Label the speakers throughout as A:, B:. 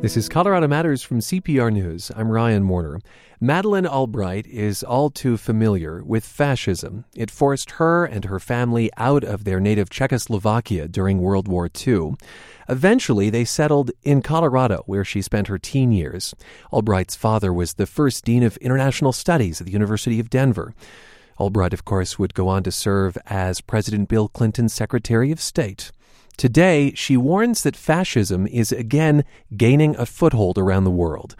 A: This is Colorado Matters from CPR News. I'm Ryan Warner. Madeleine Albright is all too familiar with fascism. It forced her and her family out of their native Czechoslovakia during World War II. Eventually, they settled in Colorado, where she spent her teen years. Albright's father was the first dean of international studies at the University of Denver. Albright, of course, would go on to serve as President Bill Clinton's Secretary of State. Today, she warns that fascism is again gaining a foothold around the world.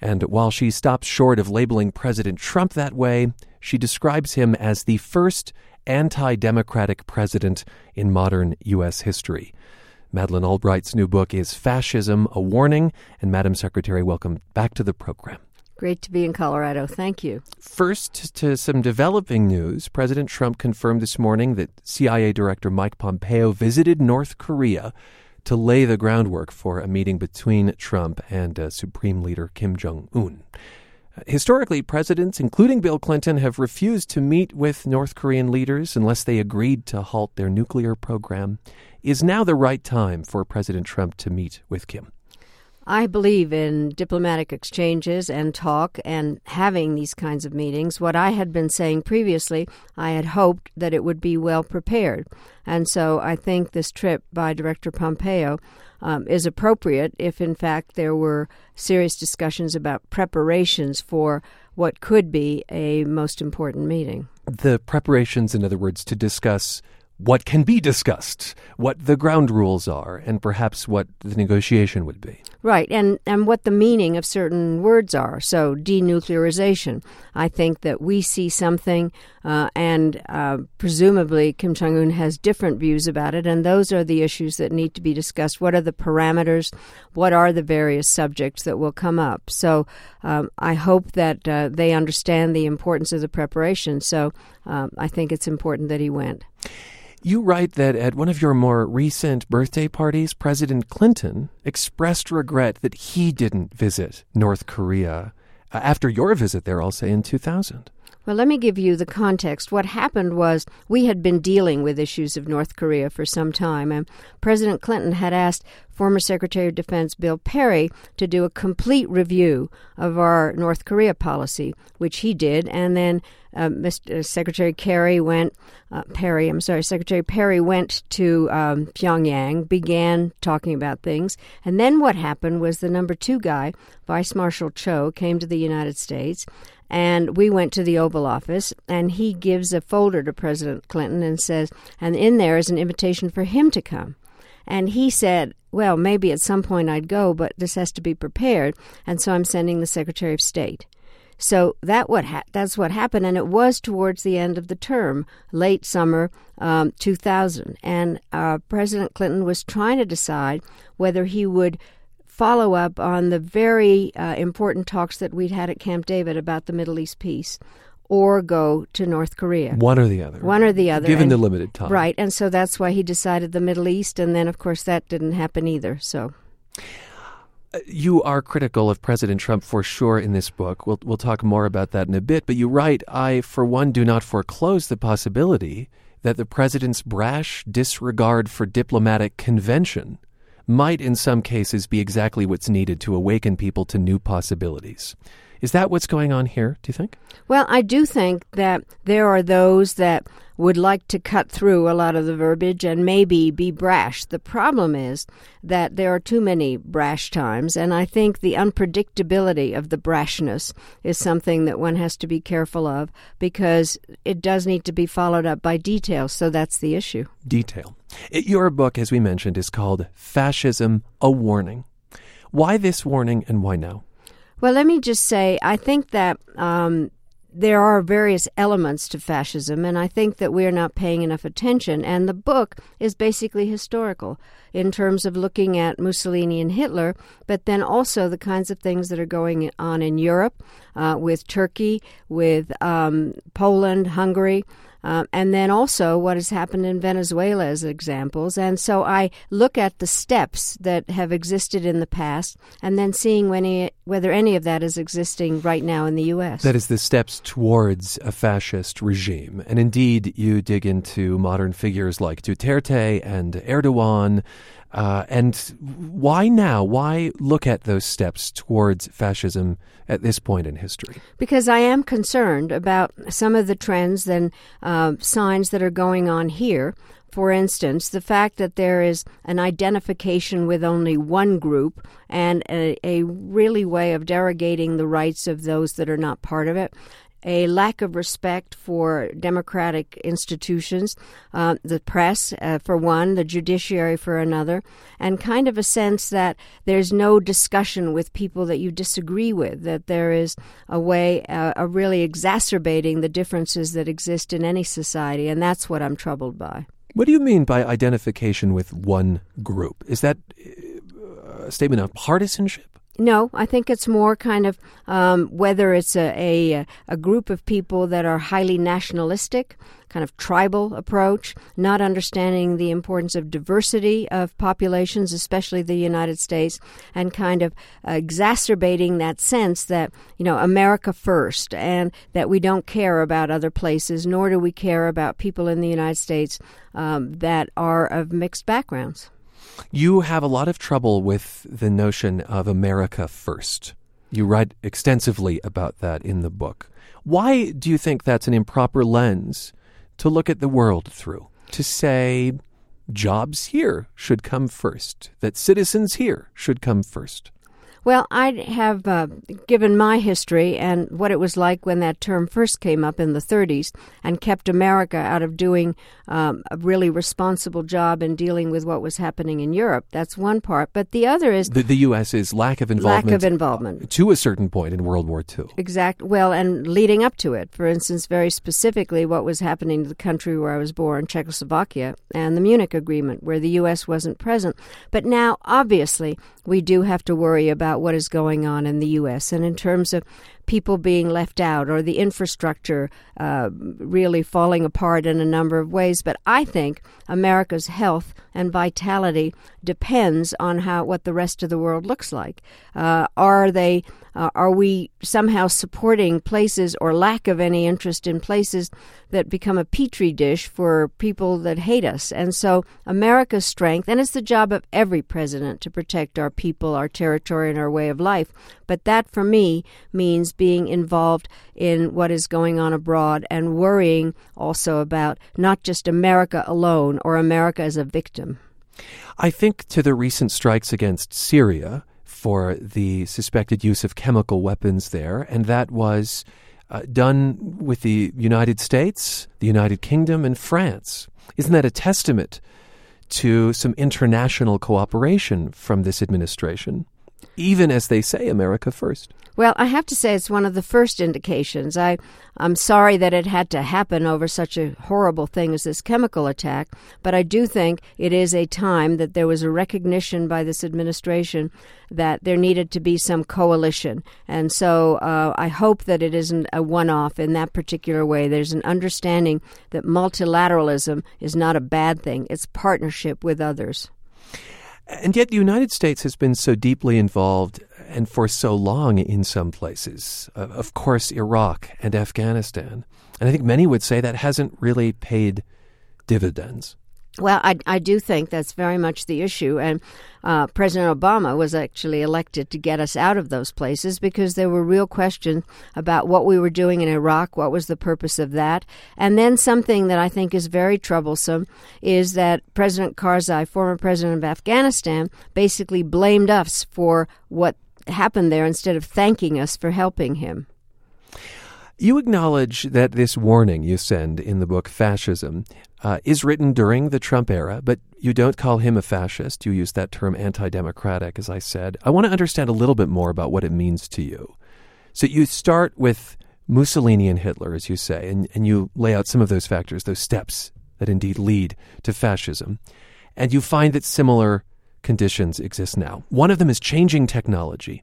A: And while she stops short of labeling President Trump that way, she describes him as the first anti democratic president in modern U.S. history. Madeleine Albright's new book is Fascism, a Warning. And Madam Secretary, welcome back to the program.
B: Great to be in Colorado. Thank you.
A: First, to some developing news. President Trump confirmed this morning that CIA Director Mike Pompeo visited North Korea to lay the groundwork for a meeting between Trump and uh, Supreme Leader Kim Jong un. Historically, presidents, including Bill Clinton, have refused to meet with North Korean leaders unless they agreed to halt their nuclear program. Is now the right time for President Trump to meet with Kim?
B: I believe in diplomatic exchanges and talk and having these kinds of meetings. What I had been saying previously, I had hoped that it would be well prepared. And so I think this trip by Director Pompeo um, is appropriate if, in fact, there were serious discussions about preparations for what could be a most important meeting.
A: The preparations, in other words, to discuss what can be discussed, what the ground rules are, and perhaps what the negotiation would be.
B: Right, and, and what the meaning of certain words are. So, denuclearization. I think that we see something, uh, and uh, presumably Kim Jong un has different views about it, and those are the issues that need to be discussed. What are the parameters? What are the various subjects that will come up? So, um, I hope that uh, they understand the importance of the preparation. So, um, I think it's important that he went.
A: You write that at one of your more recent birthday parties, President Clinton expressed regret that he didn't visit North Korea uh, after your visit there, I'll say, in 2000.
B: Well, let me give you the context. What happened was we had been dealing with issues of North Korea for some time, and President Clinton had asked former Secretary of Defense Bill Perry to do a complete review of our North Korea policy, which he did, and then uh, Mr. Uh, Secretary Kerry went, uh, Perry, I'm sorry, Secretary Perry went to um, Pyongyang, began talking about things, and then what happened was the number two guy, Vice Marshal Cho, came to the United States and we went to the Oval Office, and he gives a folder to President Clinton and says, and in there is an invitation for him to come. And he said, well, maybe at some point I'd go, but this has to be prepared, and so I'm sending the Secretary of State. So that what ha- that's what happened, and it was towards the end of the term, late summer um, 2000, and uh, President Clinton was trying to decide whether he would follow up on the very uh, important talks that we'd had at Camp David about the Middle East peace or go to North Korea.
A: One or the other.
B: One or the other.
A: Given
B: and,
A: the limited time.
B: Right. And so that's why he decided the Middle East. And then, of course, that didn't happen either. So.
A: Uh, you are critical of President Trump for sure in this book. We'll, we'll talk more about that in a bit. But you write, I, for one, do not foreclose the possibility that the president's brash disregard for diplomatic convention might in some cases be exactly what's needed to awaken people to new possibilities. Is that what's going on here, do you think?
B: Well, I do think that there are those that would like to cut through a lot of the verbiage and maybe be brash. The problem is that there are too many brash times, and I think the unpredictability of the brashness is something that one has to be careful of because it does need to be followed up by detail. So that's the issue.
A: Detail. Your book, as we mentioned, is called Fascism A Warning. Why this warning and why now?
B: Well, let me just say, I think that um, there are various elements to fascism, and I think that we are not paying enough attention. And the book is basically historical in terms of looking at Mussolini and Hitler, but then also the kinds of things that are going on in Europe uh, with Turkey, with um, Poland, Hungary. Um, and then also what has happened in Venezuela as examples. And so I look at the steps that have existed in the past and then seeing whether any of that is existing right now in the U.S.
A: That is the steps towards a fascist regime. And indeed, you dig into modern figures like Duterte and Erdogan. Uh, and why now? Why look at those steps towards fascism at this point in history?
B: Because I am concerned about some of the trends and uh, signs that are going on here. For instance, the fact that there is an identification with only one group and a, a really way of derogating the rights of those that are not part of it a lack of respect for democratic institutions, uh, the press, uh, for one, the judiciary, for another, and kind of a sense that there's no discussion with people that you disagree with, that there is a way uh, of really exacerbating the differences that exist in any society, and that's what I'm troubled by.
A: What do you mean by identification with one group? Is that uh, a statement of partisanship?
B: No, I think it's more kind of um, whether it's a, a, a group of people that are highly nationalistic, kind of tribal approach, not understanding the importance of diversity of populations, especially the United States, and kind of exacerbating that sense that you know America first, and that we don't care about other places, nor do we care about people in the United States um, that are of mixed backgrounds.
A: You have a lot of trouble with the notion of America first. You write extensively about that in the book. Why do you think that's an improper lens to look at the world through? To say jobs here should come first, that citizens here should come first?
B: Well, I have uh, given my history and what it was like when that term first came up in the 30s and kept America out of doing um, a really responsible job in dealing with what was happening in Europe. That's one part. But the other is
A: the, the U.S.'s lack of involvement.
B: Lack of involvement.
A: To a certain point in World War II.
B: Exact. Well, and leading up to it. For instance, very specifically, what was happening to the country where I was born, Czechoslovakia, and the Munich Agreement, where the U.S. wasn't present. But now, obviously, we do have to worry about what is going on in the U.S. And in terms of people being left out or the infrastructure uh, really falling apart in a number of ways. But I think America's health and vitality depends on how what the rest of the world looks like. Uh, are they uh, are we somehow supporting places or lack of any interest in places that become a petri dish for people that hate us? And so America's strength, and it's the job of every president to protect our people, our territory, and our way of life. But that for me means being involved in what is going on abroad and worrying also about not just America alone or America as a victim.
A: I think to the recent strikes against Syria, for the suspected use of chemical weapons there, and that was uh, done with the United States, the United Kingdom, and France. Isn't that a testament to some international cooperation from this administration? Even as they say, America first.
B: Well, I have to say it's one of the first indications. I, I'm sorry that it had to happen over such a horrible thing as this chemical attack, but I do think it is a time that there was a recognition by this administration that there needed to be some coalition. And so uh, I hope that it isn't a one off in that particular way. There's an understanding that multilateralism is not a bad thing, it's partnership with others.
A: And yet, the United States has been so deeply involved and for so long in some places. Uh, of course, Iraq and Afghanistan. And I think many would say that hasn't really paid dividends.
B: Well, I, I do think that's very much the issue. And uh, President Obama was actually elected to get us out of those places because there were real questions about what we were doing in Iraq, what was the purpose of that. And then something that I think is very troublesome is that President Karzai, former president of Afghanistan, basically blamed us for what happened there instead of thanking us for helping him.
A: You acknowledge that this warning you send in the book Fascism uh, is written during the Trump era, but you don't call him a fascist. You use that term anti democratic, as I said. I want to understand a little bit more about what it means to you. So you start with Mussolini and Hitler, as you say, and, and you lay out some of those factors, those steps that indeed lead to fascism. And you find that similar conditions exist now. One of them is changing technology.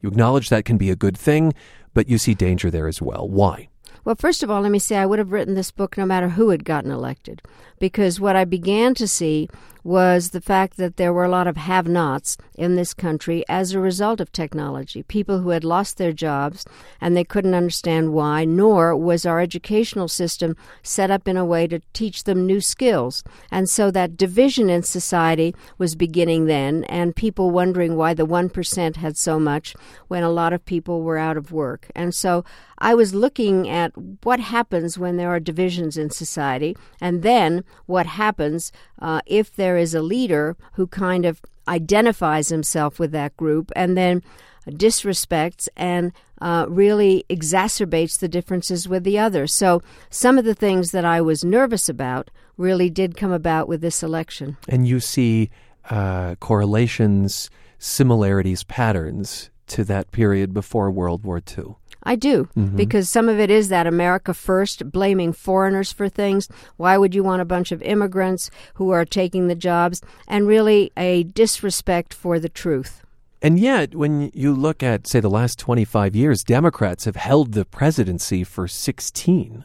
A: You acknowledge that can be a good thing, but you see danger there as well. Why?
B: Well, first of all, let me say I would have written this book no matter who had gotten elected, because what I began to see was the fact that there were a lot of have nots in this country as a result of technology. People who had lost their jobs and they couldn't understand why, nor was our educational system set up in a way to teach them new skills. And so that division in society was beginning then, and people wondering why the 1% had so much when a lot of people were out of work. And so I was looking at what happens when there are divisions in society, and then what happens uh, if there is a leader who kind of identifies himself with that group and then disrespects and uh, really exacerbates the differences with the others. So, some of the things that I was nervous about really did come about with this election.
A: And you see uh, correlations, similarities, patterns to that period before World War II.
B: I do, mm-hmm. because some of it is that America first, blaming foreigners for things. Why would you want a bunch of immigrants who are taking the jobs? And really a disrespect for the truth.
A: And yet, when you look at, say, the last 25 years, Democrats have held the presidency for 16.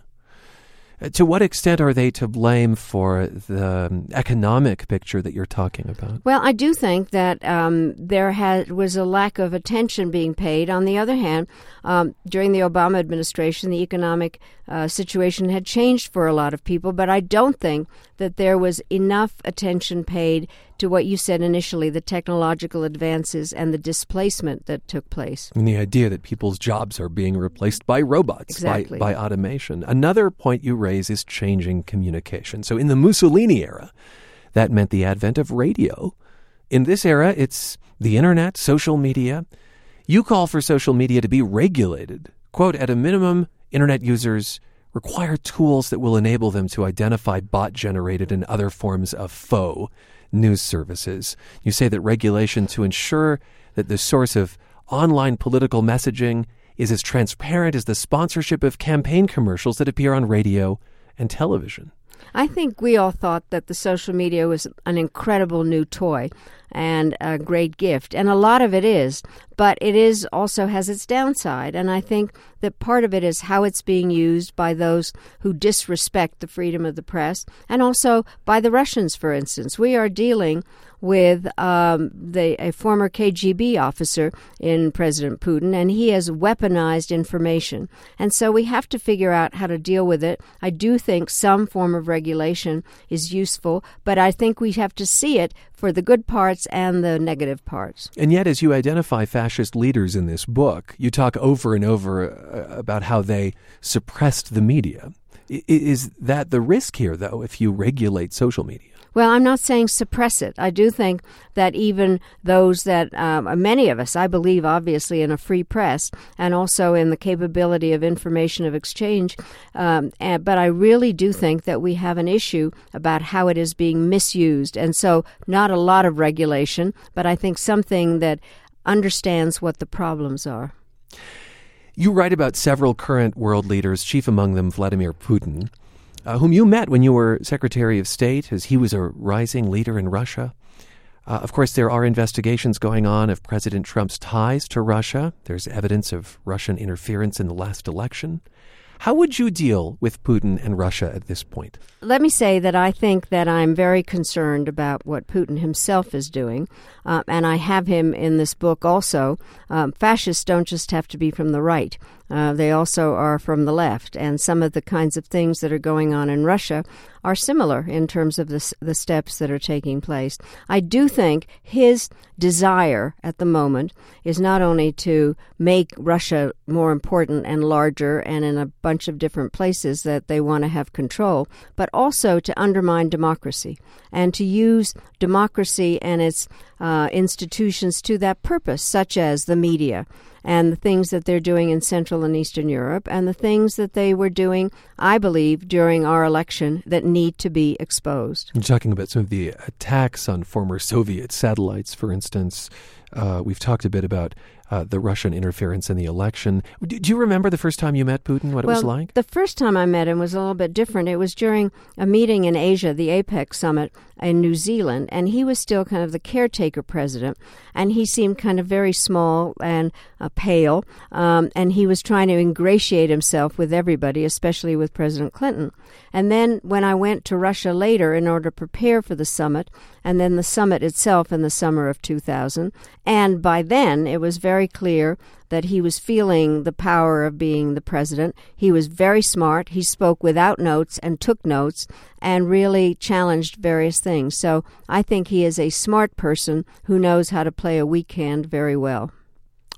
A: To what extent are they to blame for the um, economic picture that you're talking about?
B: Well, I do think that um, there had, was a lack of attention being paid. On the other hand, um, during the Obama administration, the economic uh, situation had changed for a lot of people, but I don't think that there was enough attention paid to what you said initially the technological advances and the displacement that took place.
A: And the idea that people's jobs are being replaced by robots,
B: exactly.
A: by, by automation. Another point you raise is changing communication. So in the Mussolini era, that meant the advent of radio. In this era, it's the internet, social media. You call for social media to be regulated. Quote, at a minimum, internet users require tools that will enable them to identify bot generated and other forms of faux news services. You say that regulation to ensure that the source of online political messaging is as transparent as the sponsorship of campaign commercials that appear on radio and television.
B: I think we all thought that the social media was an incredible new toy and a great gift, and a lot of it is, but it is also has its downside, and I think that part of it is how it's being used by those who disrespect the freedom of the press, and also by the Russians, for instance. We are dealing with um, the, a former KGB officer in President Putin, and he has weaponized information. And so we have to figure out how to deal with it. I do think some form of regulation is useful, but I think we have to see it for the good parts and the negative parts.
A: And yet, as you identify fascist leaders in this book, you talk over and over uh, about how they suppressed the media. Is that the risk here, though, if you regulate social media?
B: Well, I'm not saying suppress it. I do think that even those that, um, many of us, I believe obviously in a free press and also in the capability of information of exchange, um, and, but I really do think that we have an issue about how it is being misused. And so, not a lot of regulation, but I think something that understands what the problems are.
A: You write about several current world leaders, chief among them Vladimir Putin uh, whom you met when you were Secretary of State, as he was a rising leader in Russia. Uh, of course, there are investigations going on of President Trump's ties to Russia. There's evidence of Russian interference in the last election. How would you deal with Putin and Russia at this point?
B: Let me say that I think that I'm very concerned about what Putin himself is doing, uh, and I have him in this book also. Um, fascists don't just have to be from the right. Uh, they also are from the left, and some of the kinds of things that are going on in Russia are similar in terms of the, the steps that are taking place. I do think his desire at the moment is not only to make Russia more important and larger and in a bunch of different places that they want to have control, but also to undermine democracy and to use democracy and its uh, institutions to that purpose, such as the media and the things that they're doing in Central and Eastern Europe, and the things that they were doing, I believe, during our election that need to be exposed.
A: You're talking about some of the attacks on former Soviet satellites, for instance. Uh, we've talked a bit about uh, the Russian interference in the election. Do, do, you remember the first time you met Putin, what
B: well,
A: it was like?
B: The first time I met him was a little bit different. It was during a meeting in Asia, the APEC summit in New Zealand, and he was still kind of the caretaker president, and he seemed kind of very small and uh, pale, um, and he was trying to ingratiate himself with everybody, especially with President Clinton. And then when I went to Russia later in order to prepare for the summit, and then the summit itself in the summer of 2000, and by then it was very clear that he was feeling the power of being the president. He was very smart. He spoke without notes and took notes and really challenged various things. So I think he is a smart person who knows how to play a weak hand very well.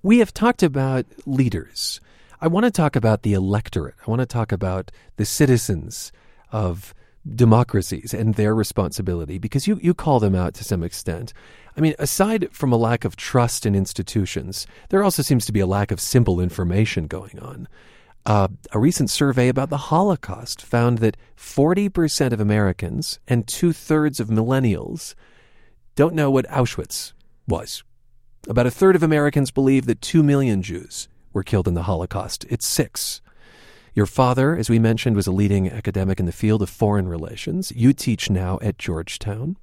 A: We have talked about leaders. I want to talk about the electorate. I want to talk about the citizens of democracies and their responsibility because you, you call them out to some extent. I mean, aside from a lack of trust in institutions, there also seems to be a lack of simple information going on. Uh, a recent survey about the Holocaust found that 40% of Americans and two thirds of millennials don't know what Auschwitz was. About a third of Americans believe that 2 million Jews were killed in the Holocaust. It's six. Your father, as we mentioned, was a leading academic in the field of foreign relations. You teach now at Georgetown.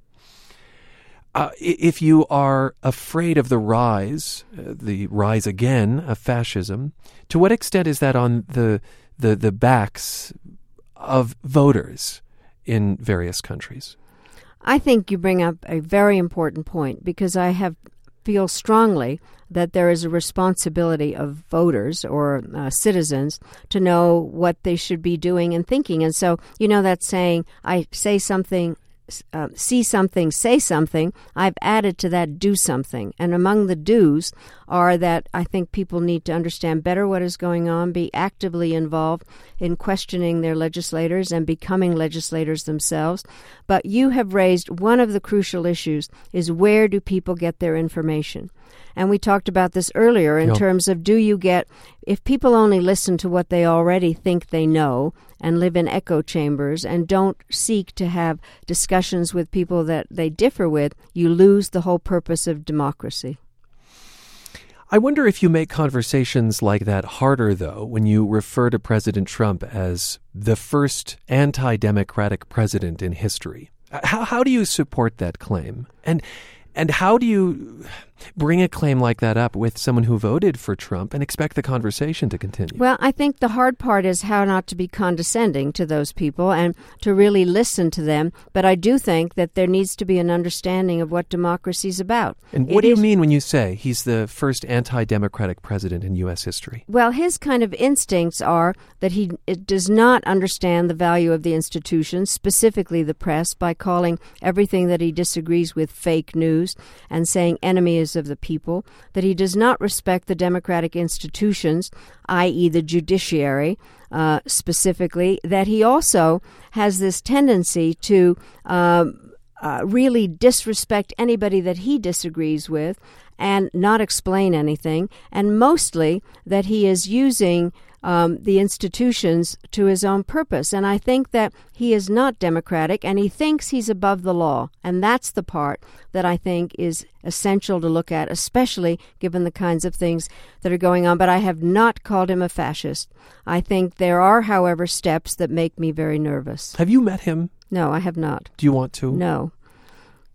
A: Uh, if you are afraid of the rise, uh, the rise again of fascism, to what extent is that on the the, the backs of voters in various countries?
B: I think you bring up a very important point because I have feel strongly that there is a responsibility of voters or uh, citizens to know what they should be doing and thinking. And so, you know, that saying, I say something, uh, see something, say something, I've added to that do something. And among the do's are that I think people need to understand better what is going on, be actively involved in questioning their legislators and becoming legislators themselves. But you have raised one of the crucial issues is where do people get their information? And we talked about this earlier in yep. terms of do you get, if people only listen to what they already think they know and live in echo chambers and don't seek to have discussions with people that they differ with, you lose the whole purpose of democracy.
A: I wonder if you make conversations like that harder, though, when you refer to President Trump as the first anti democratic president in history. How, how do you support that claim? And and how do you bring a claim like that up with someone who voted for Trump and expect the conversation to continue?
B: Well, I think the hard part is how not to be condescending to those people and to really listen to them. But I do think that there needs to be an understanding of what democracy is about.
A: And what it do you mean when you say he's the first anti democratic president in U.S. history?
B: Well, his kind of instincts are that he does not understand the value of the institutions, specifically the press, by calling everything that he disagrees with fake news and saying enemy is of the people, that he does not respect the democratic institutions, i.e., the judiciary, uh, specifically, that he also has this tendency to uh, uh, really disrespect anybody that he disagrees with and not explain anything, and mostly that he is using um, the institutions to his own purpose. And I think that he is not democratic and he thinks he's above the law. And that's the part that I think is essential to look at, especially given the kinds of things that are going on. But I have not called him a fascist. I think there are, however, steps that make me very nervous.
A: Have you met him?
B: No, I have not.
A: Do you want to?
B: No.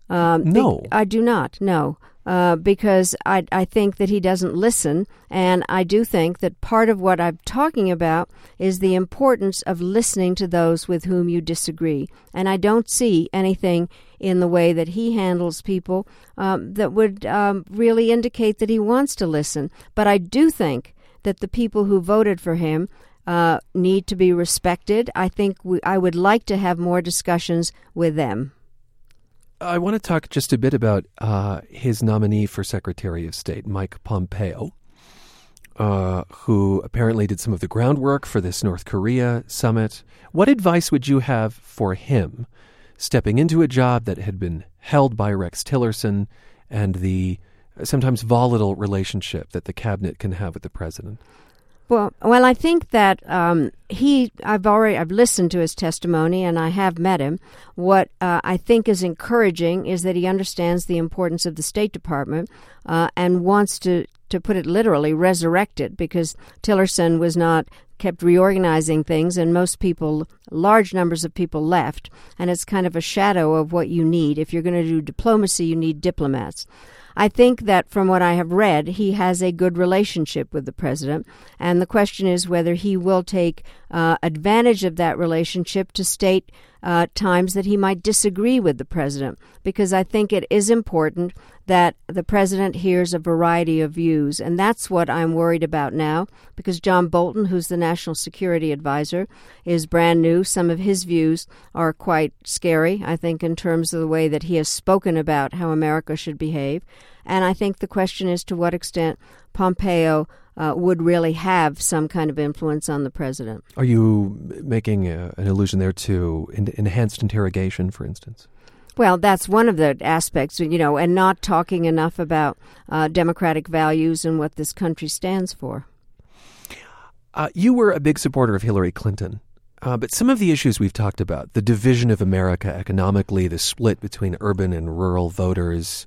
A: Um, no.
B: I do not. No. Uh, because I, I think that he doesn't listen. And I do think that part of what I'm talking about is the importance of listening to those with whom you disagree. And I don't see anything in the way that he handles people um, that would um, really indicate that he wants to listen. But I do think that the people who voted for him uh, need to be respected. I think we, I would like to have more discussions with them.
A: I want to talk just a bit about uh, his nominee for Secretary of State, Mike Pompeo, uh, who apparently did some of the groundwork for this North Korea summit. What advice would you have for him stepping into a job that had been held by Rex Tillerson and the sometimes volatile relationship that the cabinet can have with the president?
B: Well, well, I think that um, he. I've already. I've listened to his testimony, and I have met him. What uh, I think is encouraging is that he understands the importance of the State Department uh, and wants to, to put it literally, resurrect it because Tillerson was not kept reorganizing things, and most people, large numbers of people, left. And it's kind of a shadow of what you need. If you're going to do diplomacy, you need diplomats. I think that from what I have read, he has a good relationship with the president. And the question is whether he will take uh, advantage of that relationship to state uh, times that he might disagree with the president, because I think it is important that the president hears a variety of views. And that's what I'm worried about now, because John Bolton, who's the national security advisor, is brand new. Some of his views are quite scary, I think, in terms of the way that he has spoken about how America should behave. And I think the question is to what extent Pompeo uh, would really have some kind of influence on the president.
A: Are you making a, an allusion there to in, enhanced interrogation, for instance?
B: Well, that's one of the aspects, you know, and not talking enough about uh, democratic values and what this country stands for.
A: Uh, you were a big supporter of Hillary Clinton. Uh, but some of the issues we've talked about, the division of America economically, the split between urban and rural voters,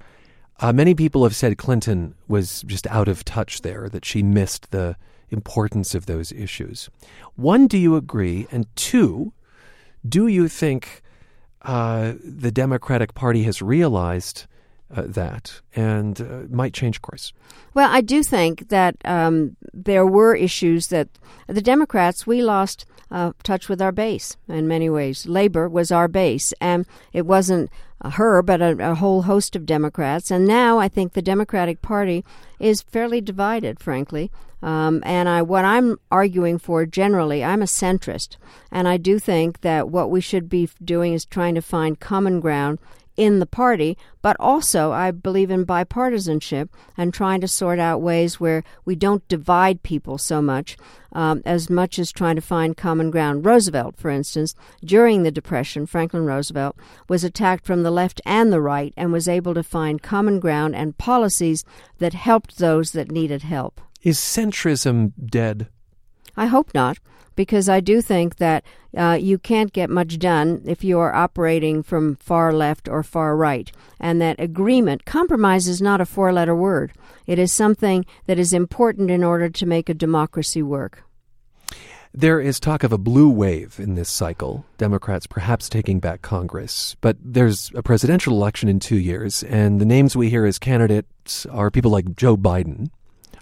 A: uh, many people have said Clinton was just out of touch there, that she missed the importance of those issues. One, do you agree? And two, do you think uh, the Democratic Party has realized uh, that and uh, might change course?
B: Well, I do think that um, there were issues that the Democrats, we lost uh, touch with our base in many ways. Labor was our base, and it wasn't her, but a, a, whole host of Democrats. And now I think the Democratic Party is fairly divided, frankly. Um, and I, what I'm arguing for generally, I'm a centrist, and I do think that what we should be doing is trying to find common ground in the party, but also I believe in bipartisanship and trying to sort out ways where we don't divide people so much, um, as much as trying to find common ground. Roosevelt, for instance, during the Depression, Franklin Roosevelt was attacked from the left and the right and was able to find common ground and policies that helped those that needed help.
A: Is centrism dead?
B: I hope not because I do think that uh, you can't get much done if you are operating from far left or far right. And that agreement, compromise is not a four letter word. It is something that is important in order to make a democracy work.
A: There is talk of a blue wave in this cycle, Democrats perhaps taking back Congress. But there's a presidential election in two years, and the names we hear as candidates are people like Joe Biden,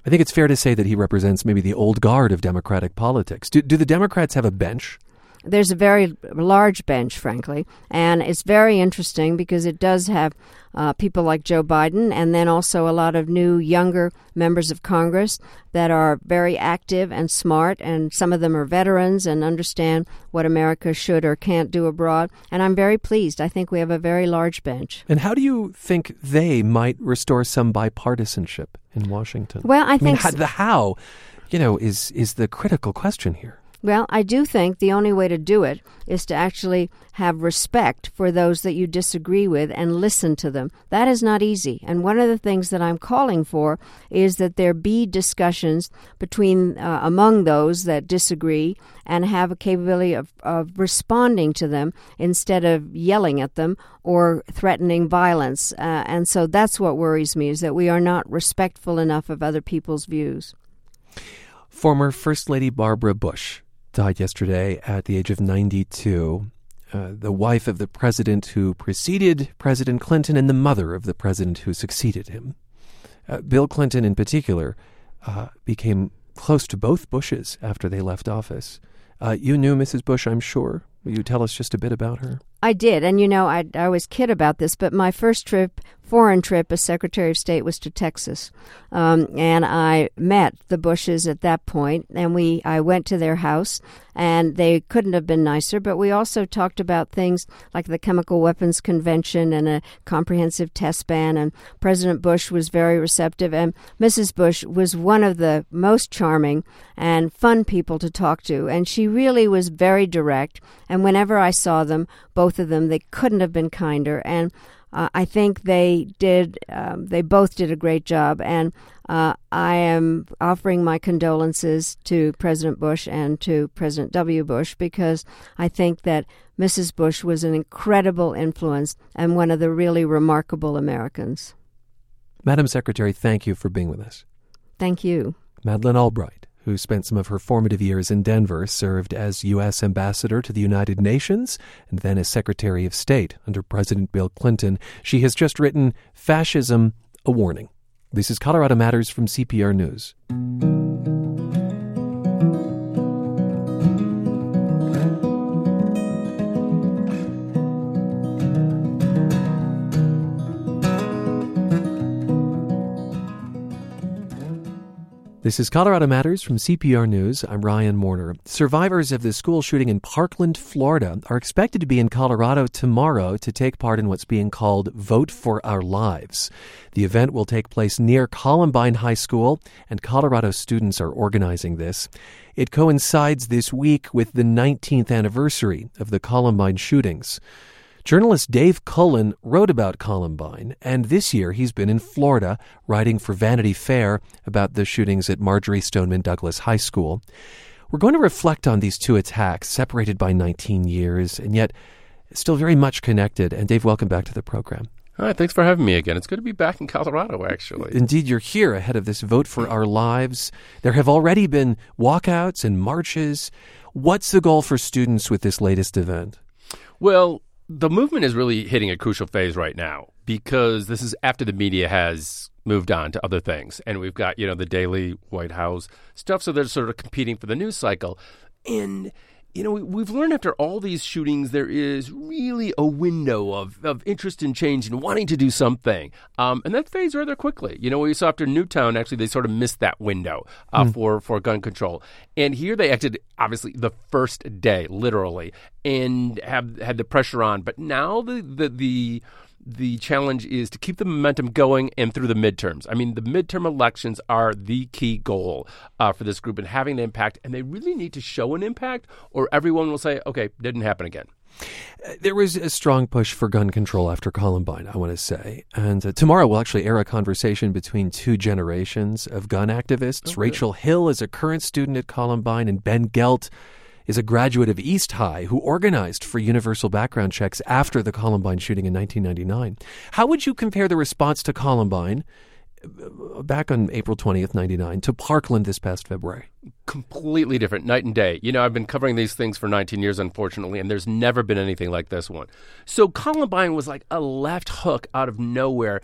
A: I think it's fair to say that he represents maybe the old guard of Democratic politics. Do, do the Democrats have a bench?
B: There's a very large bench, frankly, and it's very interesting because it does have uh, people like Joe Biden and then also a lot of new, younger members of Congress that are very active and smart, and some of them are veterans and understand what America should or can't do abroad. And I'm very pleased. I think we have a very large bench.
A: And how do you think they might restore some bipartisanship in Washington?
B: Well, I, I think
A: mean, how, the how, you know, is is the critical question here.
B: Well, I do think the only way to do it is to actually have respect for those that you disagree with and listen to them. That is not easy. And one of the things that I'm calling for is that there be discussions between uh, among those that disagree and have a capability of, of responding to them instead of yelling at them or threatening violence. Uh, and so that's what worries me is that we are not respectful enough of other people's views.
A: Former First Lady Barbara Bush died yesterday at the age of 92. Uh, the wife of the president who preceded President Clinton and the mother of the president who succeeded him. Uh, Bill Clinton, in particular, uh, became close to both Bushes after they left office. Uh, you knew Mrs. Bush, I'm sure. Will you tell us just a bit about her?
B: I did. And you know, I, I always kid about this, but my first trip, foreign trip as Secretary of State, was to Texas. Um, and I met the Bushes at that point, and we I went to their house, and they couldn't have been nicer. But we also talked about things like the Chemical Weapons Convention and a comprehensive test ban. And President Bush was very receptive, and Mrs. Bush was one of the most charming and fun people to talk to. And she really was very direct. And whenever I saw them, both of them, they couldn't have been kinder. And uh, I think they did. Um, they both did a great job, and Uh, I am offering my condolences to President Bush and to President W. Bush because I think that Mrs. Bush was an incredible influence and one of the really remarkable Americans.
A: Madam Secretary, thank you for being with us.
B: Thank you.
A: Madeleine Albright, who spent some of her formative years in Denver, served as U.S. Ambassador to the United Nations and then as Secretary of State under President Bill Clinton. She has just written Fascism, a Warning. This is Colorado Matters from CPR News. This is Colorado Matters from CPR News. I'm Ryan Warner. Survivors of the school shooting in Parkland, Florida, are expected to be in Colorado tomorrow to take part in what's being called Vote for Our Lives. The event will take place near Columbine High School, and Colorado students are organizing this. It coincides this week with the 19th anniversary of the Columbine shootings. Journalist Dave Cullen wrote about Columbine, and this year he's been in Florida writing for Vanity Fair about the shootings at Marjory Stoneman Douglas High School. We're going to reflect on these two attacks, separated by 19 years, and yet still very much connected. And Dave, welcome back to the program.
C: Hi, thanks for having me again. It's good to be back in Colorado, actually.
A: Indeed, you're here ahead of this Vote for Our Lives. There have already been walkouts and marches. What's the goal for students with this latest event?
C: Well, the movement is really hitting a crucial phase right now because this is after the media has moved on to other things. And we've got, you know, the daily White House stuff. So they're sort of competing for the news cycle. And you know, we've learned after all these shootings, there is really a window of, of interest in change and wanting to do something. Um, and that fades rather quickly. You know, we saw after Newtown, actually, they sort of missed that window uh, mm. for, for gun control. And here they acted, obviously, the first day, literally, and have had the pressure on. But now the, the, the the challenge is to keep the momentum going and through the midterms. I mean, the midterm elections are the key goal uh, for this group and having an impact, and they really need to show an impact, or everyone will say, okay, didn't happen again.
A: Uh, there was a strong push for gun control after Columbine, I want to say. And uh, tomorrow we'll actually air a conversation between two generations of gun activists. Oh, Rachel Hill is a current student at Columbine, and Ben Gelt is a graduate of East High who organized for universal background checks after the Columbine shooting in 1999. How would you compare the response to Columbine uh, back on April 20th, 99 to Parkland this past February?
C: Completely different, night and day. You know, I've been covering these things for 19 years, unfortunately, and there's never been anything like this one. So Columbine was like a left hook out of nowhere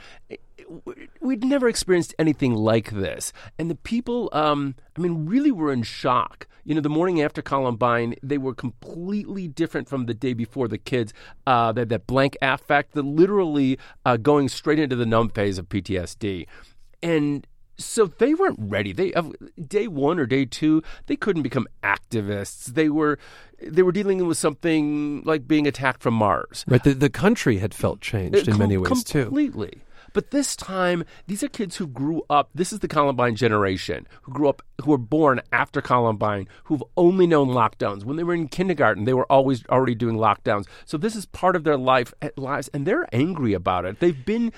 C: we'd never experienced anything like this. And the people, um, I mean, really were in shock. You know, the morning after Columbine, they were completely different from the day before. The kids, uh, they had that blank affect, the literally uh, going straight into the numb phase of PTSD. And so they weren't ready. They day one or day two, they couldn't become activists. They were they were dealing with something like being attacked from Mars.
A: Right. The the country had felt changed in
C: Com-
A: many ways
C: completely.
A: too.
C: Completely. But this time, these are kids who grew up. This is the Columbine generation who grew up, who were born after Columbine, who've only known lockdowns. When they were in kindergarten, they were always already doing lockdowns. So this is part of their life eh, lives, and they're angry about it. They've been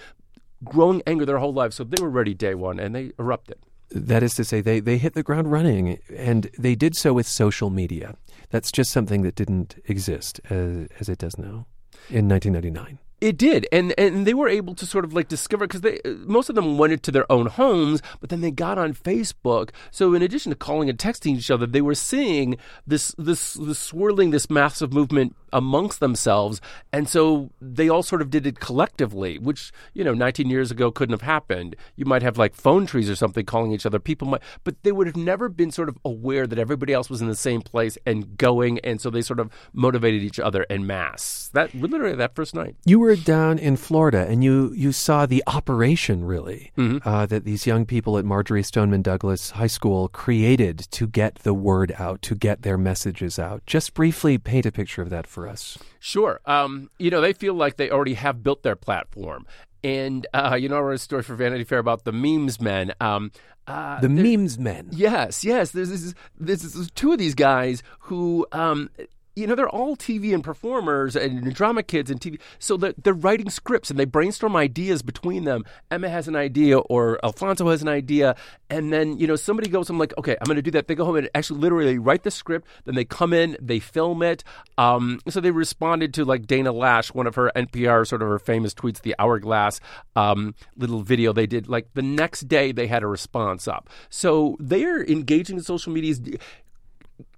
C: growing anger their whole lives, so they were ready day one, and they erupted.
A: That is to say, they, they hit the ground running, and they did so with social media. That's just something that didn't exist as, as it does now in 1999.
C: It did, and and they were able to sort of like discover because they most of them went into their own homes, but then they got on Facebook. So in addition to calling and texting each other, they were seeing this this this swirling, this massive movement amongst themselves, and so they all sort of did it collectively, which you know, 19 years ago couldn't have happened. You might have like phone trees or something calling each other. People might, but they would have never been sort of aware that everybody else was in the same place and going, and so they sort of motivated each other en masse. That literally that first night.
A: You were down in Florida and you, you saw the operation, really, mm-hmm. uh, that these young people at Marjory Stoneman Douglas High School created to get the word out, to get their messages out. Just briefly paint a picture of that for us.
C: Sure. Um, you know, they feel like they already have built their platform. And, uh, you know, I wrote a story for Vanity Fair about the memes men. Um,
A: uh, the memes men.
C: Yes, yes. There's, there's, there's, two of these guys who um, you know, they're all TV and performers and drama kids and TV. So they're, they're writing scripts and they brainstorm ideas between them. Emma has an idea or Alfonso has an idea. And then, you know, somebody goes, I'm like, okay, I'm going to do that. They go home and actually literally write the script. Then they come in, they film it. Um, so they responded to like Dana Loesch, one of her NPR sort of her famous tweets, the hourglass um, little video they did. Like the next day, they had a response up. So they're engaging in social medias,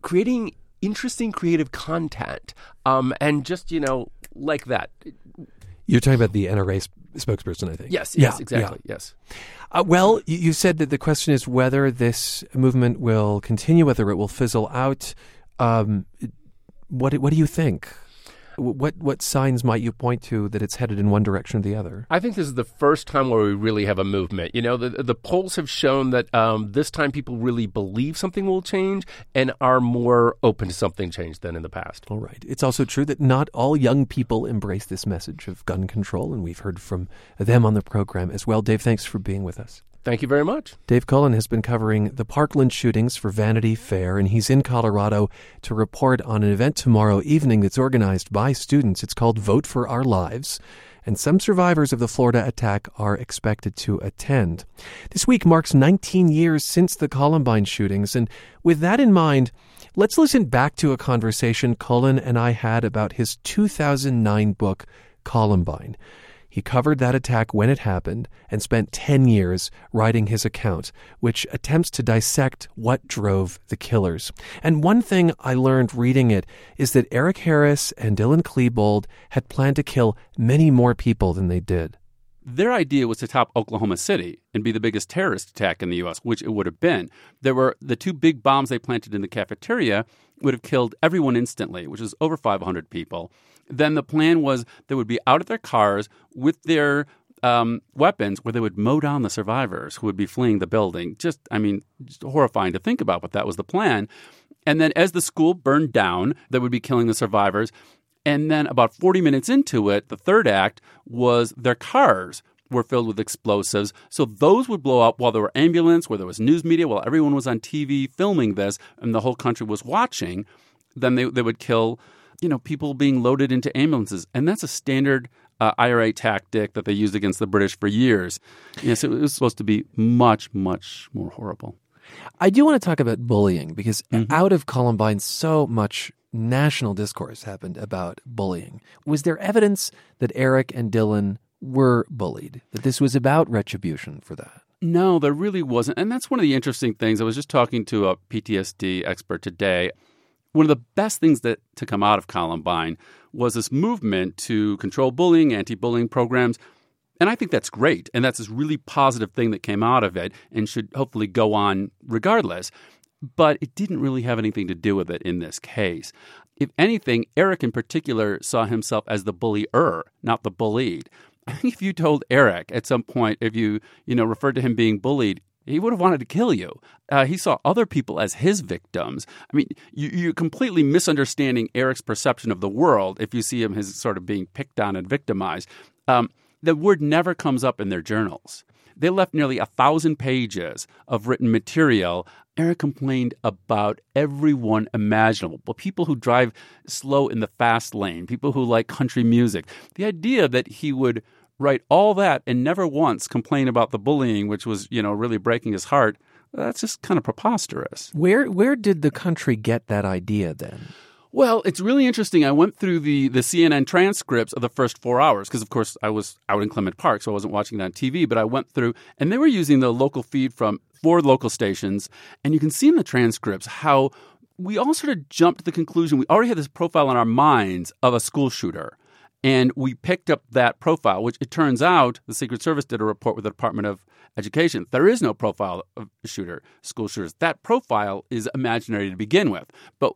C: creating interesting creative content um, and just you know like that.
A: You're talking about the nra spokesperson i think.
C: Yes yes yeah, exactly yeah. yes.
A: Uh, well you said that the question is whether this movement will continue whether it will fizzle out. Um, what what do you think what what signs might you point to that it's headed in one direction or the other?
C: I think this is the first time where we really have a movement. You know, the the polls have shown that um, this time people really believe something will change and are more open to something change than in the past.
A: All right. It's also true that not all young people embrace this message of gun control, and we've heard from them on the program as well. Dave, thanks for being with us.
C: Thank you very much.
A: Dave Cullen has been covering the Parkland shootings for Vanity Fair, and he's in Colorado to report on an event tomorrow evening that's organized by students. It's called Vote for Our Lives, and some survivors of the Florida attack are expected to attend. This week marks 19 years since the Columbine shootings, and with that in mind, let's listen back to a conversation Cullen and I had about his 2009 book, Columbine. He covered that attack when it happened and spent 10 years writing his account, which attempts to dissect what drove the killers. And one thing I learned reading it is that Eric Harris and Dylan Klebold had planned to kill many more people than they did.
D: Their idea was to top Oklahoma City and be the biggest terrorist attack in the U.S., which it would have been. There were the two big bombs they planted in the cafeteria would have killed everyone instantly, which is over 500 people then the plan was they would be out of their cars with their um, weapons where they would mow down the survivors who would be fleeing the building. Just, I mean, just horrifying to think about, but that was the plan. And then as the school burned down, they would be killing the survivors. And then about 40 minutes into it, the third act was their cars were filled with explosives. So those would blow up while there were ambulance, where there was news media, while everyone was on TV filming this and the whole country was watching. Then they, they would kill you know, people being loaded into ambulances. And that's a standard uh, IRA tactic that they used against the British for years. Yes, it was supposed to be much, much more horrible.
A: I do want to talk about bullying because mm-hmm. out of Columbine, so much national discourse happened about bullying. Was there evidence that Eric and Dylan were bullied, that this was about retribution for that?
D: No, there really wasn't. And that's one of the interesting things. I was just talking to a PTSD expert today one of the best things that to come out of Columbine was this movement to control bullying, anti-bullying programs. And I think that's great. And that's this really positive thing that came out of it and should hopefully go on regardless. But it didn't really have anything to do with it in this case. If anything, Eric in particular saw himself as the bullier, not the bullied. I think if you told Eric at some point, if you, you know, referred to him being bullied, he would have wanted to kill you. Uh, he saw other people as his victims. I mean, you, are completely misunderstanding Eric's perception of the world if you see him as sort of being picked on and victimized. Um, the word never comes up in their journals. They left nearly a thousand pages of written material. Eric complained about everyone imaginable. But people who drive slow in the fast lane, people who like country music. The idea that he would write all that and never once complain about the bullying, which was, you know, really breaking his heart, that's just kind of preposterous.
A: Where where did the country get that idea then?
D: Well, it's really interesting. I went through the, the CNN transcripts of the first four hours because, of course, I was out in Clement Park, so I wasn't watching it on TV. But I went through, and they were using the local feed from four local stations. And you can see in the transcripts how we all sort of jumped to the conclusion we already had this profile in our minds of a school shooter. And we picked up that profile, which it turns out the Secret Service did a report with the Department of Education. There is no profile of shooter, school shooters. That profile is imaginary to begin with. But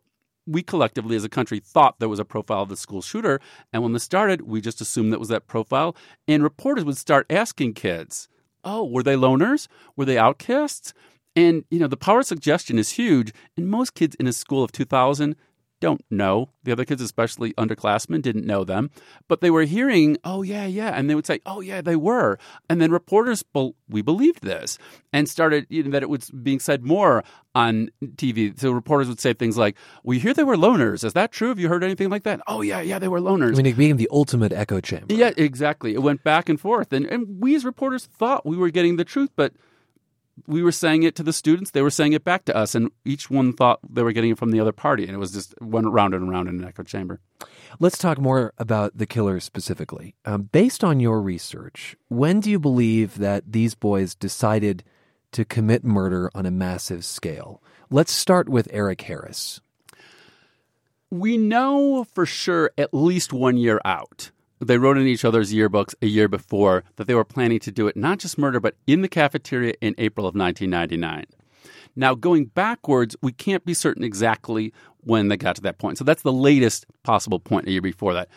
D: we collectively as a country thought there was a profile of the school shooter. And when this started, we just assumed that was that profile. And reporters would start asking kids, oh, were they loners? Were they outcasts? And, you know, the power of suggestion is huge. And most kids in a school of 2,000 don't know. The other kids, especially underclassmen, didn't know them. But they were hearing, oh, yeah, yeah. And they would say, oh, yeah, they were. And then reporters, be- we believed this and started, you know, that it was being said more on TV. So reporters would say things like, we hear they were loners. Is that true? Have you heard anything like that? Oh, yeah, yeah, they were loners.
A: I mean, it became the ultimate echo chamber.
D: Yeah, exactly. It went back and forth. And, and we as reporters thought we were getting the truth, but we were saying it to the students, they were saying it back to us, and each one thought they were getting it from the other party, and it was just went round and round in an echo chamber.
A: Let's talk more about the killers specifically. Um, based on your research, when do you believe that these boys decided to commit murder on a massive scale? Let's start with Eric Harris.
D: We know for sure at least one year out they wrote in each other's yearbooks a year before that they were planning to do it not just murder, but in the cafeteria in April of 1999. Now, going backwards, we can't be certain exactly when they got to that point. So that's the latest possible point a year before that.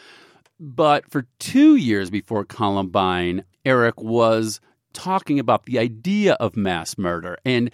D: But for two years before Columbine, Eric was talking about the idea of mass murder. And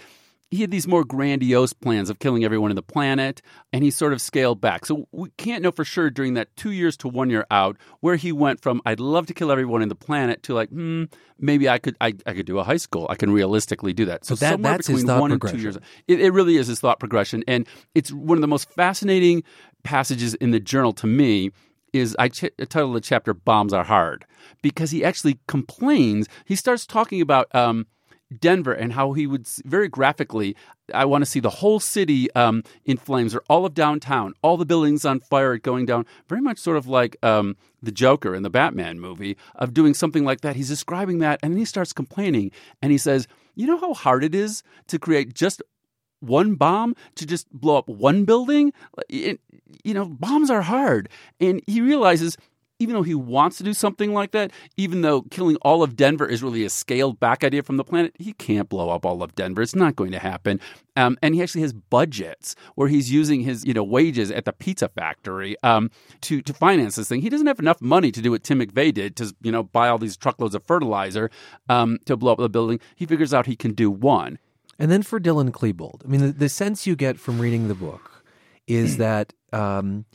D: he had these more grandiose plans of killing everyone in the planet, and he sort of scaled back. So we can't know for sure during that two years to one year out where he went from "I'd love to kill everyone in the planet" to like, hmm, maybe I could I, I could do a high school. I can realistically do that.
A: So, so that, somewhere between one and two
D: years, it, it really is his thought progression, and it's one of the most fascinating passages in the journal to me is I ch- titled the chapter "Bombs Are Hard" because he actually complains. He starts talking about um, Denver and how he would very graphically, I want to see the whole city um, in flames or all of downtown, all the buildings on fire going down, very much sort of like um, the Joker in the Batman movie of doing something like that. He's describing that and then he starts complaining and he says, You know how hard it is to create just one bomb to just blow up one building? It, you know, bombs are hard. And he realizes even though he wants to do something like that, even though killing all of Denver is really a scaled back idea from the planet, he can't blow up all of Denver. It's not going to happen. Um, and he actually has budgets where he's using his you know wages at the pizza factory um, to to finance this thing. He doesn't have enough money to do what Tim McVeigh did to you know buy all these truckloads of fertilizer um, to blow up the building. He figures out he can do one.
A: And then for Dylan Klebold, I mean, the, the sense you get from reading the book is that um,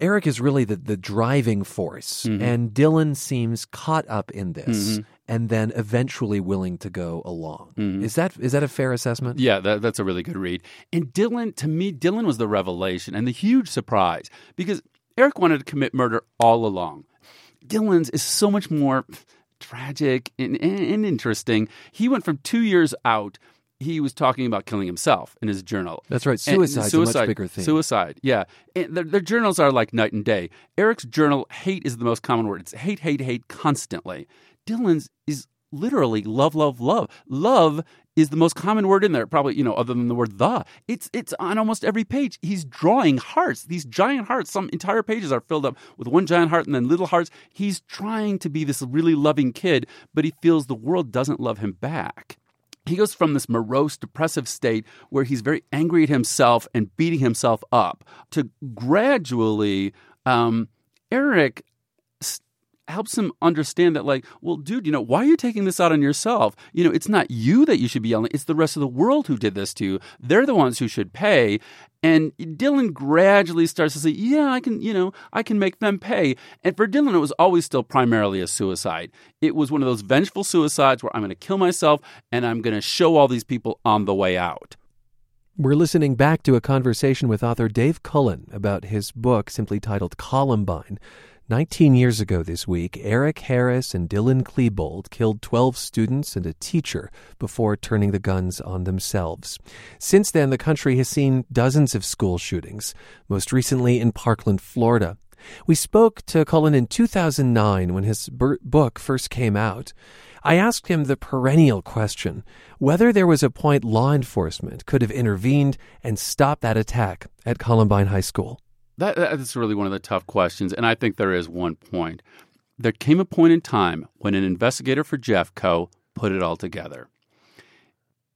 A: Eric is really the, the driving force, mm-hmm. and Dylan seems caught up in this. Mm-hmm. And then eventually willing to go along. Mm-hmm. Is that is that a fair assessment?
D: Yeah, that, that's a really good read. And Dylan, to me, Dylan was the revelation and the huge surprise because Eric wanted to commit murder all along. Dylan's is so much more tragic and, and interesting. He went from two years out he was talking about killing himself in his journal.
A: That's right. Suicide's suicide, a much bigger thing.
D: Suicide, yeah. And their, their, journals are like night and day. Eric's journal, hate is the most common word. It's hate, hate, hate constantly. Dylan's is literally love, love, love. Love is the most common word in there, probably, you know, other than the word the. It's it's on almost every page. He's drawing hearts, these giant hearts. Some entire pages are filled up with one giant heart and then little hearts. He's trying to be this really loving kid, but he feels the world doesn't love him back he goes from this morose, depressive state where he's very angry at himself and beating himself up to gradually, um, Eric helps him understand that like well dude you know why are you taking this out on yourself? You know it's not you that you should be yelling it's the rest of the world who did this to you. They're the ones who should pay. And dylan gradually starts to say yeah i can you know i can make them pay. And for dylan it was always still primarily a suicide. It was one of those vengeful suicides where i'm going to kill myself and i'm going to show all these people on the way out.
A: We're listening back to a conversation with author Dave Cullen about his book simply titled Columbine 19 years ago this week, Eric Harris and Dylan Klebold killed 12 students and a teacher before turning the guns on themselves. Since then, the country has seen dozens of school shootings, most recently in Parkland, Florida. We spoke to Cullen in 2009 when his book first came out. I asked him the perennial question whether there was a point law enforcement could have intervened and stopped that attack at Columbine High School.
D: That, that's really one of the tough questions, and I think there is one point. There came a point in time when an investigator for Jeffco put it all together.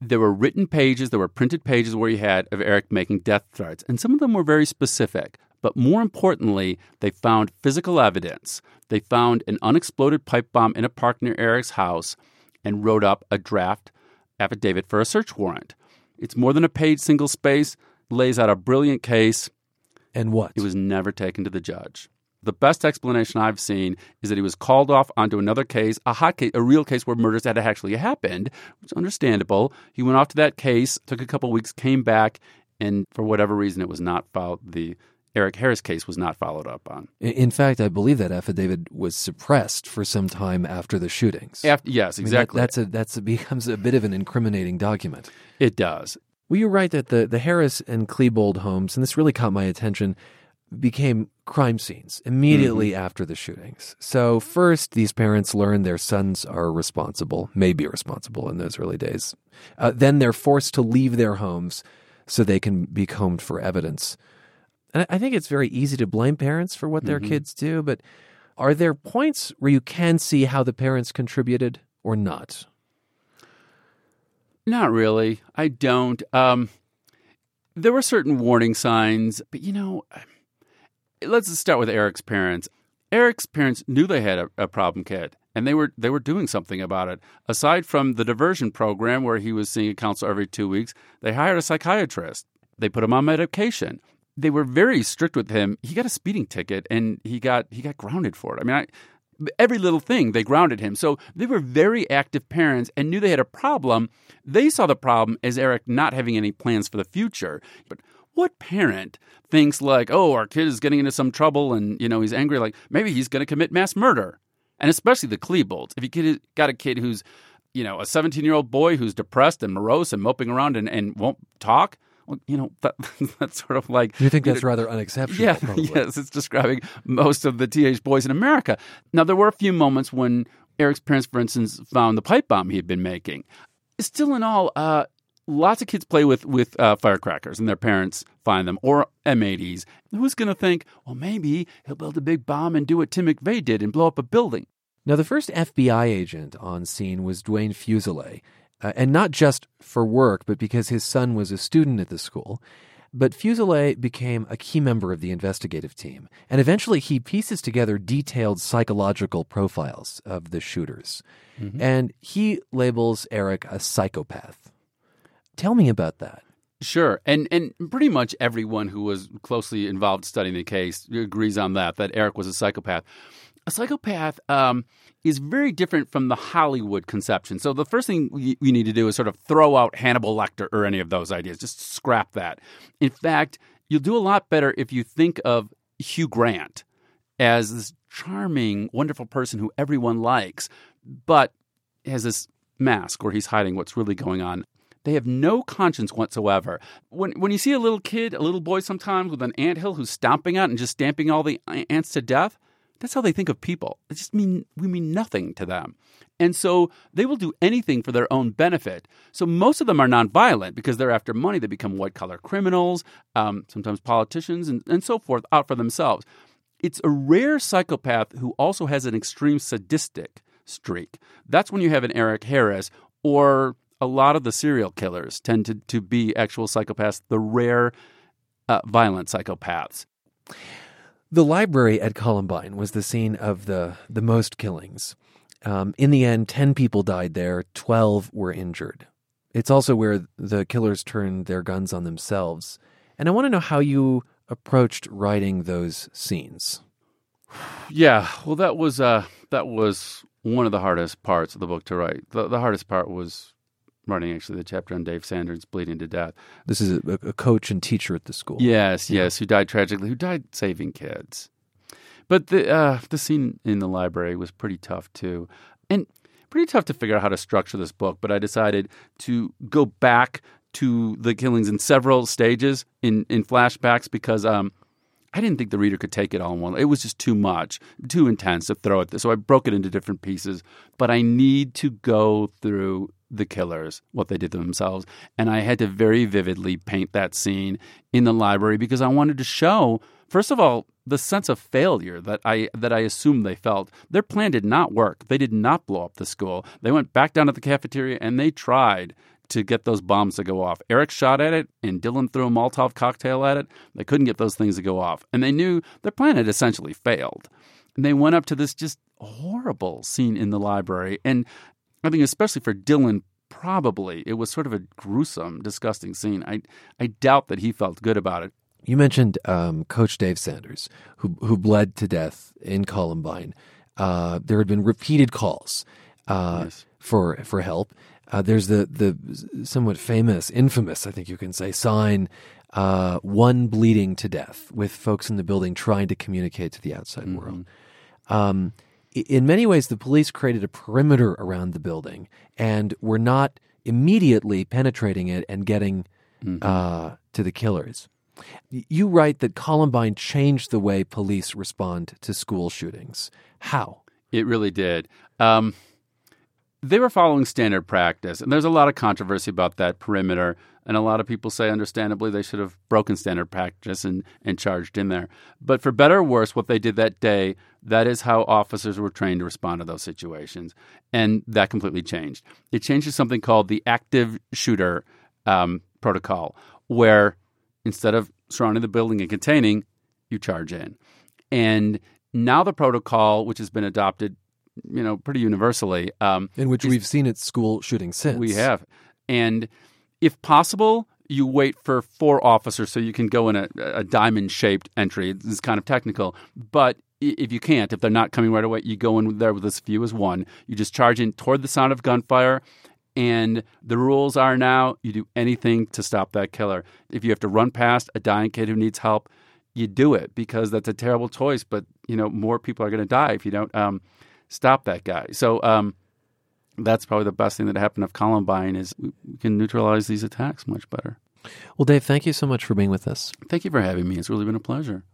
D: There were written pages, there were printed pages where he had of Eric making death threats, and some of them were very specific. But more importantly, they found physical evidence. They found an unexploded pipe bomb in a park near Eric's house and wrote up a draft affidavit for a search warrant. It's more than a page single space, lays out a brilliant case,
A: And what?
D: He was never taken to the judge. The best explanation I've seen is that he was called off onto another case, a hot case, a real case where murders had actually happened, which is understandable. He went off to that case, took a couple weeks, came back, and for whatever reason, it was not followed. The Eric Harris case was not followed up on.
A: In fact, I believe that affidavit was suppressed for some time after the shootings.
D: After, yes, exactly.
A: I mean, that, that's a that's a, becomes a bit of an incriminating document.
D: It does.
A: Well, you're right that the the Harris and Klebold homes, and this really caught my attention, became crime scenes immediately mm-hmm. after the shootings. So, first, these parents learn their sons are responsible, may be responsible in those early days. Uh, then they're forced to leave their homes so they can be combed for evidence. And I think it's very easy to blame parents for what their mm-hmm. kids do, but are there points where you can see how the parents contributed or not?
D: Not really. I don't. Um, there were certain warning signs, but you know, let's start with Eric's parents. Eric's parents knew they had a, a, problem kid, and they were they were doing something about it. Aside from the diversion program where he was seeing a counselor every two weeks, they hired a psychiatrist. They put him on medication. They were very strict with him. He got a speeding ticket, and he got he got grounded for it. I mean, I, every little thing they grounded him. So they were very active parents and knew they had a problem. They saw the problem as Eric not having any plans for the future. But what parent thinks like, oh, our kid is getting into some trouble and, you know, he's angry, like maybe he's going to commit mass murder? And especially the Klebolds. If you got a kid who's, you know, a 17 year old boy who's depressed and morose and moping around and, and won't talk, you know, that, that's sort of like.
A: You think that's rather unexceptional?
D: Yeah, yes, it's describing most of the teenage boys in America. Now, there were a few moments when Eric's parents, for instance, found the pipe bomb he had been making. Still, in all, uh, lots of kids play with with uh, firecrackers and their parents find them or M80s. Who's going to think, well, maybe he'll build a big bomb and do what Tim McVeigh did and blow up a building?
A: Now, the first FBI agent on scene was Dwayne Fuselier, uh, and not just for work, but because his son was a student at the school. But Fuselier became a key member of the investigative team, and eventually he pieces together detailed psychological profiles of the shooters. Mm-hmm. And he labels Eric a psychopath. Tell me about that.
D: Sure, and and pretty much everyone who was closely involved studying the case agrees on that. That Eric was a psychopath. A psychopath um, is very different from the Hollywood conception. So the first thing we, we need to do is sort of throw out Hannibal Lecter or any of those ideas. Just scrap that. In fact, you'll do a lot better if you think of Hugh Grant as this charming, wonderful person who everyone likes, but has this mask where he's hiding what's really going on. They have no conscience whatsoever. When when you see a little kid, a little boy sometimes with an ant hill who's stomping out and just stamping all the ants to death, that's how they think of people. It just mean we mean nothing to them. And so they will do anything for their own benefit. So most of them are nonviolent because they're after money. They become white collar criminals, um, sometimes politicians, and, and so forth, out for themselves. It's a rare psychopath who also has an extreme sadistic streak. That's when you have an Eric Harris or a lot of the serial killers tend to, to be actual psychopaths, the rare uh, violent psychopaths.
A: The library at Columbine was the scene of the, the most killings. Um, in the end, 10 people died there, 12 were injured. It's also where the killers turned their guns on themselves. And I want to know how you approached writing those scenes.
D: Yeah, well, that was uh, that was one of the hardest parts of the book to write. The, the hardest part was running actually the chapter on Dave Sanders bleeding to death.
A: This is a, a coach and teacher at the school.
D: Yes, yeah. yes, who died tragically, who died saving kids. But the uh, the scene in the library was pretty tough too, and pretty tough to figure out how to structure this book. But I decided to go back to the killings in several stages in in flashbacks because um, I didn't think the reader could take it all in one. It was just too much, too intense to throw it. So I broke it into different pieces. But I need to go through the killers, what they did to themselves. And I had to very vividly paint that scene in the library because I wanted to show, first of all, the sense of failure that I that I assumed they felt. Their plan did not work. They did not blow up the school. They went back down to the cafeteria and they tried to get those bombs to go off. Eric shot at it and Dylan threw a Molotov cocktail at it. They couldn't get those things to go off. And they knew their plan had essentially failed. And they went up to this just horrible scene in the library. And I think especially for Dylan, probably it was sort of a gruesome, disgusting scene. I I doubt that he felt good about it.
A: You mentioned um, Coach Dave Sanders, who who bled to death in Columbine. Uh, there had been repeated calls uh,
D: Yes.
A: for for help. Uh, there's the the somewhat famous, infamous, I think you can say, sign uh, "one bleeding to death" with folks in the building trying to communicate to the outside world. Um, in many ways, the police created a perimeter around the building and were not immediately penetrating it and getting uh, to the killers. You write that Columbine changed the way police respond to school shootings. How?
D: It really did. Um, they were following standard practice, and there's a lot of controversy about that perimeter. And a lot of people say, understandably, they should have broken standard practice and, and charged in there. But for better or worse, what they did that day, that is how officers were trained to respond to those situations. And that completely changed. It changed to something called the active shooter um, protocol, where instead of surrounding the building and containing, you charge in. And now the protocol, which has been adopted, you know, pretty universally, um,
A: In which we've seen at school shootings since.
D: we have. And if possible, you wait for four officers so you can go in a, a diamond shaped entry. This is kind of technical. But if you can't, if they're not coming right away, you go in there with as few as one. You just charge in toward the sound of gunfire. And the rules are now you do anything to stop that killer. If you have to run past a dying kid who needs help, you do it because that's a terrible choice. But you know more people are going to die if you don't um, stop that guy. So um, that's probably the best thing that happened of Columbine is we we can neutralize these attacks much better.
A: Well, Dave, thank you so much for being with us.
D: Thank you for having me. It's really been a pleasure.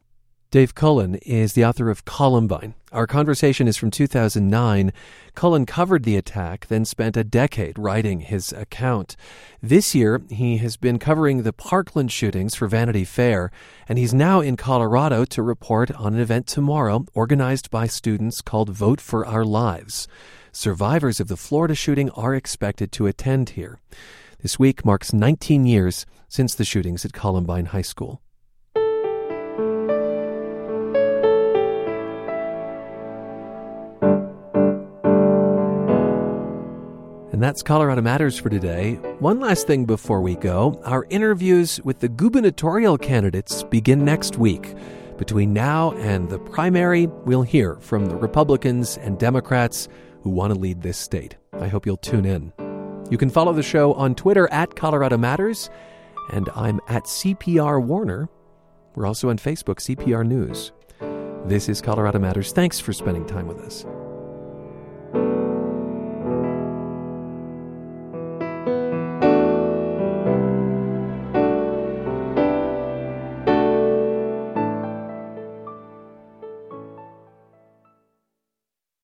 A: Dave Cullen is the author of Columbine. Our conversation is from 2009. Cullen covered the attack, then spent a decade writing his account. This year, he has been covering the Parkland shootings for Vanity Fair, and he's now in Colorado to report on an event tomorrow organized by students called Vote for Our Lives. Survivors of the Florida shooting are expected to attend here. This week marks 19 years since the shootings at Columbine High School. And that's Colorado Matters for today. One last thing before we go our interviews with the gubernatorial candidates begin next week. Between now and the primary, we'll hear from the Republicans and Democrats who want to lead this state. I hope you'll tune in. You can follow the show on Twitter at Colorado Matters, and I'm at CPR Warner. We're also on Facebook, CPR News. This is Colorado Matters. Thanks for spending time with us.